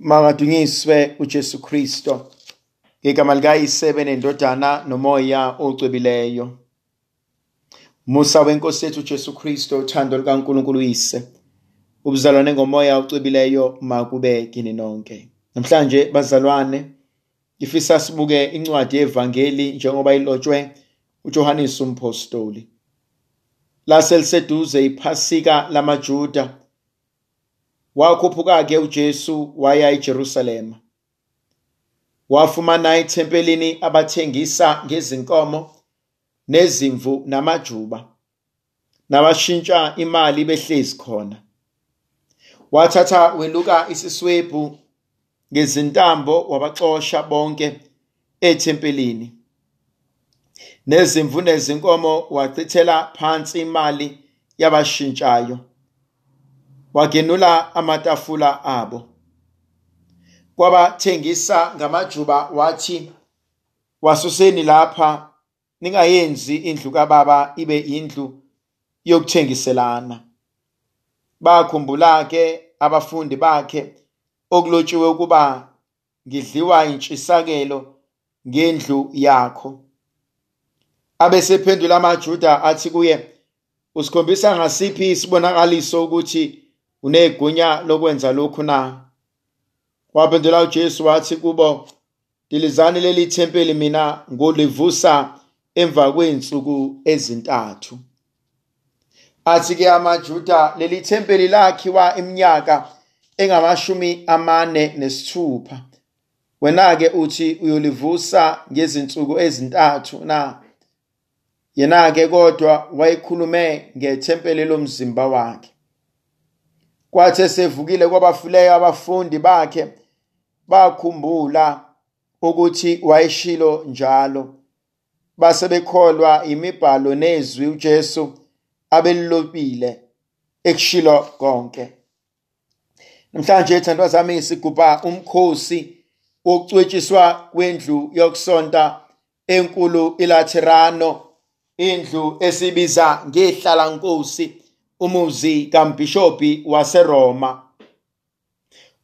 Makadunyiswe uJesu Kristo. Ngegama likayise nendodana nomoya ocwebileyo. Musa wenkosi yethu uJesu Kristo, uthando likaNkulunkulu uyise. Ubuzalwane ngomoya ocwebileyo makube kini nonke. Namhlanje bazalwane, ngifisa sibuke incwadi yevangeli njengoba ilotshwe uJohannes umpostoli. Lase liseduze iphasika lamaJuda. Wakhuphuka-ke uJesu waya eJerusalema. Wafumana ethempelini abathengisa ngezinkomo nezimvu namajuba nabashintsha imali behlezi khona. Wathatha weluka isiswebhu ngezintambo wabaxosha bonke ethempelini. Nezimvu nezinkomo wachithela phansi imali yabashintshayo. Wagenula amatafula abo. Kwabathengisa ngamajuba wathi, wasuseni lapha ningayenzi indlu kababa ibe indlu yokuthengiselana. Bakhumbula-ke abafundi bakhe okulotshiwe ukuba ngidliwa intshisakelo ngendlu yakho. Abesephendula amaJuda athi kuye, usikhombisa ngasiphi isibonakaliso ukuthi unegunya lokwenza lokhu na? Waphendula uJesu wathi kubo, dilizani leli thempeli mina ngolivusa emva kwey'nsuku ezintathu. Athi-ke amaJuda leli thempeli lakhiwa iminyaka engamashumi amane nesithupha. Wena-ke uthi uyolivusa ngezinsuku ezintathu na? Yena-ke kodwa wayekhulume ngethempeli lomzimba wakhe. Kwathi esevukile kwabafileyo abafundi bakhe bakhumbula ukuthi wayeshilo njalo. Base bekholwa imibhalo nezwi uJesu abelilobile ekushilo konke. Namhlanje thandwa zami sigubha umkhosi wokucwetshiswa kwendlu yokusonta enkulu iLaterano, indlu esibiza ngehlala nkosi umuzi kaMbhishobhi waseRoma.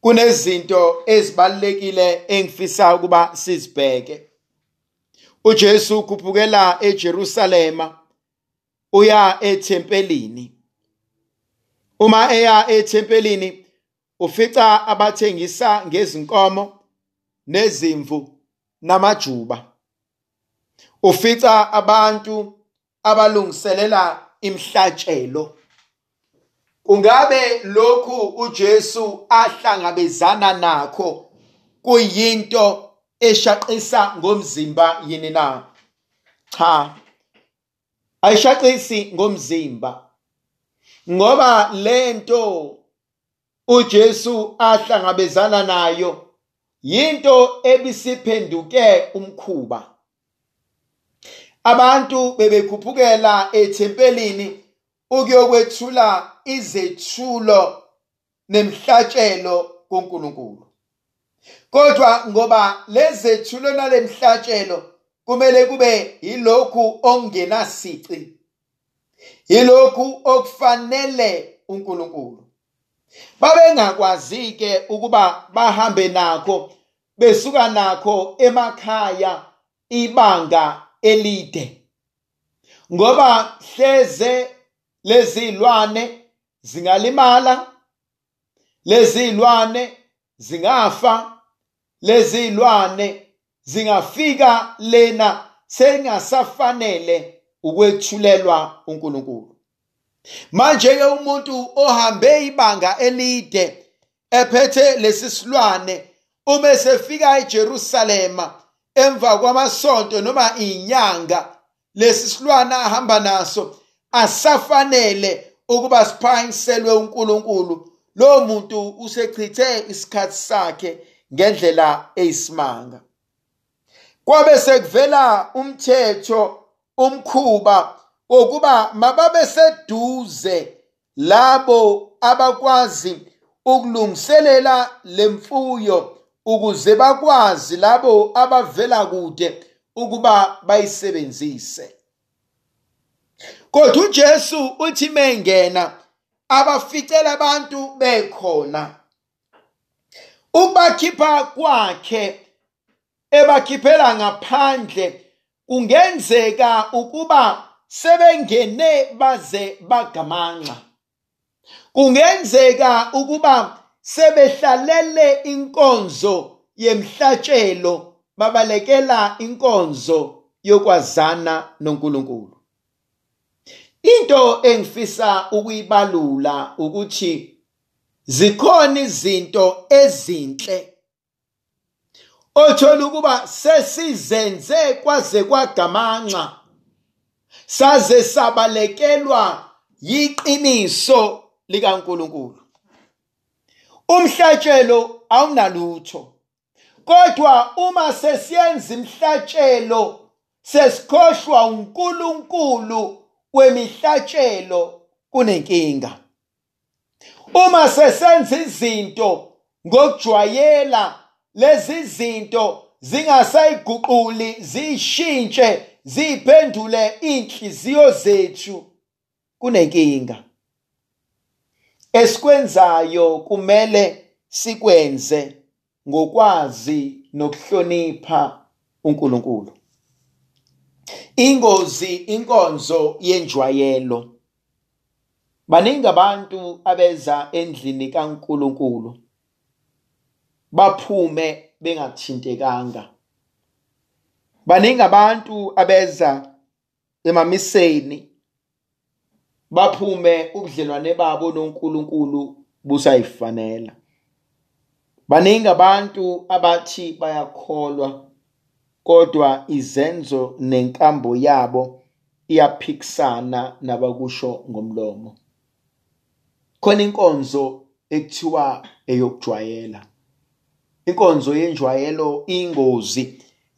Kunezinto ezibalekile engifisa ukuba sizibheke. uJesu ukhuphukela eJerusalema uya ethempelini. Uma eya ethempelini ufica abathengisa ngezinkomo nezimvu namajuba. Ufica abantu abalungiselela imhlatshelo. Kungabe lokhu uJesu ahlangabezana nakho kuyinto eshaqisa ngomzimba yini na? Cha. Ayishaqisi ngomzimba. Ngoba lento uJesu ahlangabezana nayo yinto ebisiphenduke umkhuba. Abantu bebekhuphukela ethempelini ukuyokwethula izethulo nemhlatshelo kuNkulunkulu. Kodwa ngoba lezethulo nalemhlatshelo kumele kube yilokhu okungenasici. Yilokhu okufanele uNkulunkulu. Babengakwazi ke ukuba bahambe nakho besuka nakho emakhaya ibanga elide. Ngoba hleze lezilwane zingalimala lezilwane zingafa lezilwane zingafika lena sengasafanele ukwethulelwa uNkulunkulu. Manje ke umuntu ohambe ibanga elide ephethe lesisilwane uma esefika eJerusalema emva kwamasonto noma inyanga lesisilwane ahamba naso asafanele ukuba siphangiselwe uNkulunkulu. Lo muntu usechithe isikhathi sakhe ngendlela eyisimanga. Kwabe sekuvela umthetho umkhuba wokuba mababe seduze labo abakwazi ukulungiselela lemfuyo ukuze bakwazi labo abavela kude ukuba bayisebenzise. Kodwa uJesu uthi mengena abaficela abantu bekhona. Ukubakhipha kwakhe ebakhiphela ngaphandle kungenzeka ukuba sebengene baze bagamanxa kungenzeka ukuba sebehlalele inkonzo yemhlatshelo babalekela inkonzo yokwazana noNkulunkulu. Into engifisa ukuyibalula ukuthi zikhona izinto ezinhle othola ukuba sesizenze kwaze kwagamanxa saze sabalekelwa yiqiniso likaNkuluNkulu. Umhlatshelo awunalutho kodwa uma sesiyenza imhlatshelo sesikhohlwa uNkulunkulu wemihlatshelo kunenkinga. Uma sesenza izinto ngokujwayela lezi zinto zingasayiguquli zishintshe ziphendule inhliziyo zethu kunenkinga. Esikwenzayo kumele sikwenze ngokwazi nokuhlonipha uNkulunkulu. Ingozi inkonzo yenjwayelo. Baningi abantu abeza endlini kaNkulunkulu baphume bengathintekanga. Baningi abantu abeza emamiseni baphume ubudlelwane babo noNkulunkulu busayifanela. Baningi abantu abathi bayakholwa. Kodwa izenzo nenkambo yabo iyaphikisana nabakusho ngomlomo. Khona inkonzo ekuthiwa eyokujwayela. Inkonzo yenjwayelo ingozi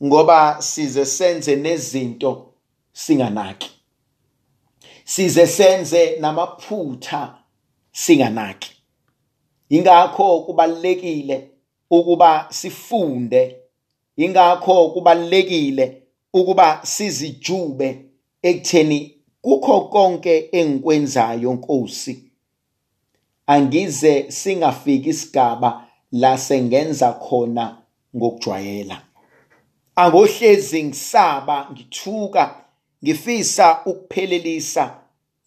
ngoba size senze nezinto singanaki. Size senze namaphutha singanaki. Ingakho kubalekile ukuba sifunde ingakho kubalekile ukuba sizijube ekutheni kukho konke engikwenzayo Nkosi. Angize singafiki isigaba la sengenza khona ngokujwayela. Angohlezi ngisaba ngithuka ngifisa ukuphelelisa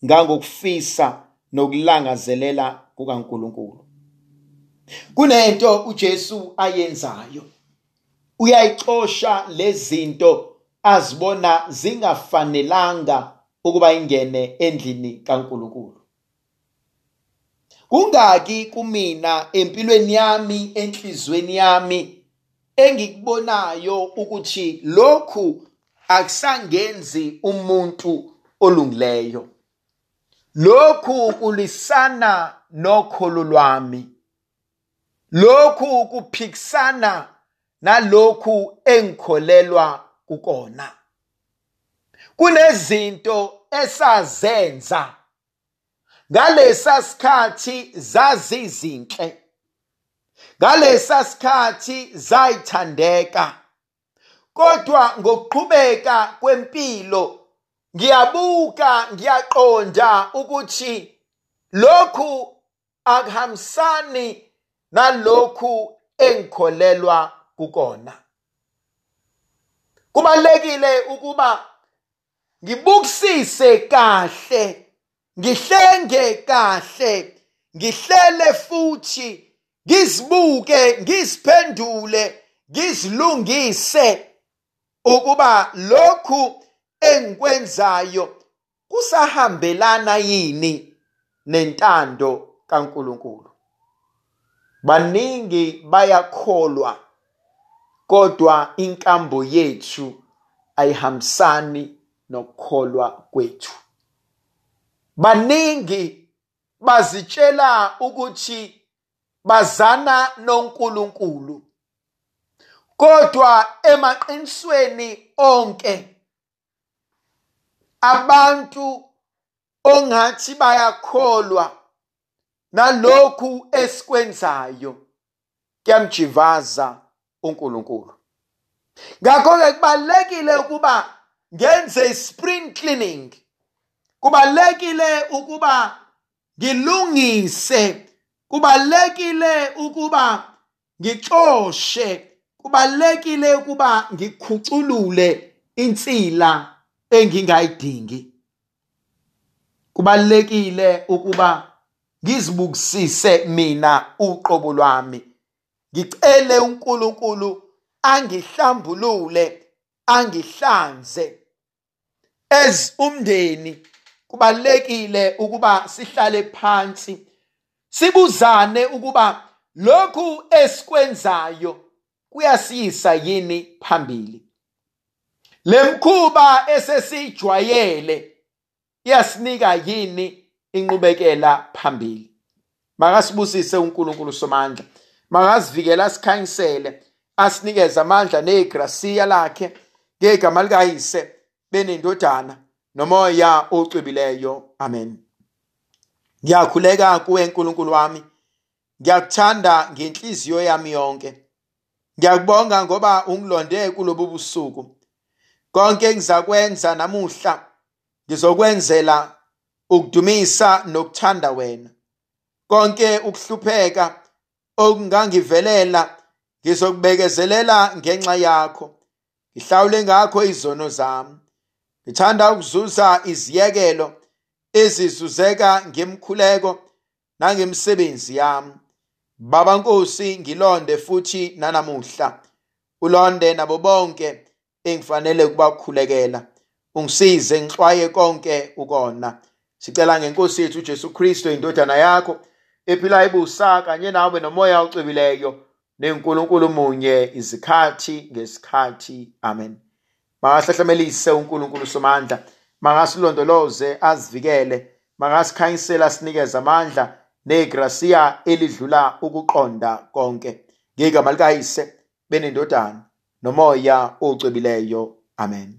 ngangokufisa nokulangazelela kukaNkuluNkulu. Kunento uJesu ayenzayo. Uyayixosha lezinto azibona zingafanelanga ukuba ingene endlini kaNkuluNkulu. Kungaki kumina empilweni yami enhlizweni yami engikubonayo ukuthi lokhu akusangenzi umuntu olungileyo. Lokhu kulisana nokholo lwami. Lokhu kuphikisana nalokhu engikholelwa kukona. Kunezinto esazenza. Ngalesa sikhathi zazizinhle. Ngalesa sikhathi zayithandeka. Kodwa ngokuqhubeka kwempilo ngiyabuka ngiyaqonda ukuthi lokhu akuhambisani nalokhu engikholelwa kukona. Kubalekile ukuba ngibukisise kahle ngihlenge kahle ngihlele futhi ngizibuke ngiziphendule ngizilungise ukuba lokhu engikwenzayo kusahambelana yini nentando kaNkuluNkulu. Baningi bayakholwa. Kodwa inkambo yethu ayihambisani nokukholwa kwethu. Baningi bazitshela ukuthi bazana noNkulunkulu kodwa emaqinisweni onke abantu ongathi bayakholwa nalokhu esikwenzayo kuyamjivaza. uNkulunkulu. Ngakho ke kubalekile ukuba ngenze spring cleaning. Kubalekile ukuba ngilungise kubalekile ukuba ngixoshe kubalekile ukuba ngikhuculule insila engingayidingi. Kubalekile ukuba ngizibukisise mina uqobo lwami. Ngicele uNkulunkulu angihlambulule angihlanze. As umndeni kubalekile ukuba sihlale phansi sibuzane ukuba lokhu esikwenzayo kuyasiyisa yini phambili. Lemkhuba esesijwayele iyasinika yini inqubekela phambili. Makasibusise uNkulunkulu somandla. Makasivikela asikhanyisele asinikeze amandla negrasiya lakhe ngegama likayise benendodana nomoya ocwebileyo amen. Ngiyakhuleka kuwe nkulunkulu wami. Ngiyakuthanda ngenhliziyo yami yonke. Ngiyakubonga ngoba ungilonde kulobu busuku. Konke engizakwenza namuhla ngizokwenzela ukudumisa nokuthanda wena. Konke ukuhlupheka okungangivelela ngizokubekezelela ngenxa yakho. Ngihlawule ngakho izono zami. Ngithanda ukuzuza iziyekelo ezizuzeka ngemkhuleko nangemsebenzi yami. Baba nkosi ngilonde futhi nanamuhla. Ulonde nabo bonke engifanele ukubakhulekela. Ungisize ngixwaye konke ukona. Sicela ngenkosi yethu uJesu Kristu indodana yakho ephilayo ibusa kanye nawe nomoya ocwebileyo nenkulunkulu munye izikhathi ngesikhathi. Amen. Makahlahlamelise uNkulunkulu somandla makasilondoloze asivikele makasikhanyisela sinikeze amandla negrasiya elidlula ukuqonda konke. Ngegama likayise benendodana nomoya ocwebileyo. Amen.